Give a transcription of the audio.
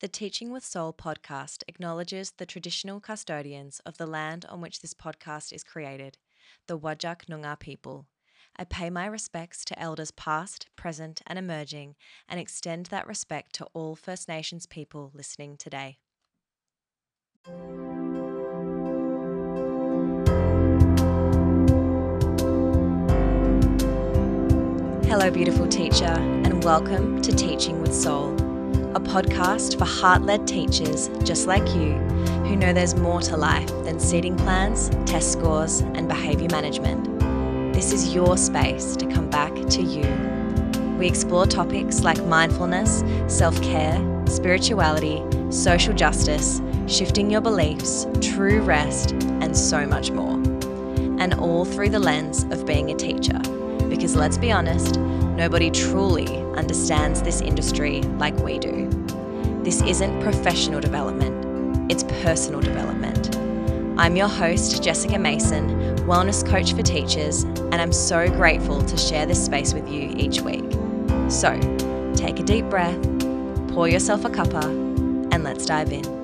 The Teaching with Soul podcast acknowledges the traditional custodians of the land on which this podcast is created, the Whadjuk Noongar people. I pay my respects to elders past, present, and emerging, and extend that respect to all First Nations people listening today. Hello, beautiful teacher, and welcome to Teaching with Soul podcast for heart led teachers just like you who know there's more to life than seating plans, test scores, and behaviour management. This is your space to come back to you. We explore topics like mindfulness, self care, spirituality, social justice, shifting your beliefs, true rest, and so much more. And all through the lens of being a teacher. Because let's be honest, nobody truly understands this industry like we do. This isn't professional development, it's personal development. I'm your host, Jessica Mason, wellness coach for teachers, and I'm so grateful to share this space with you each week. So, take a deep breath, pour yourself a cuppa, and let's dive in.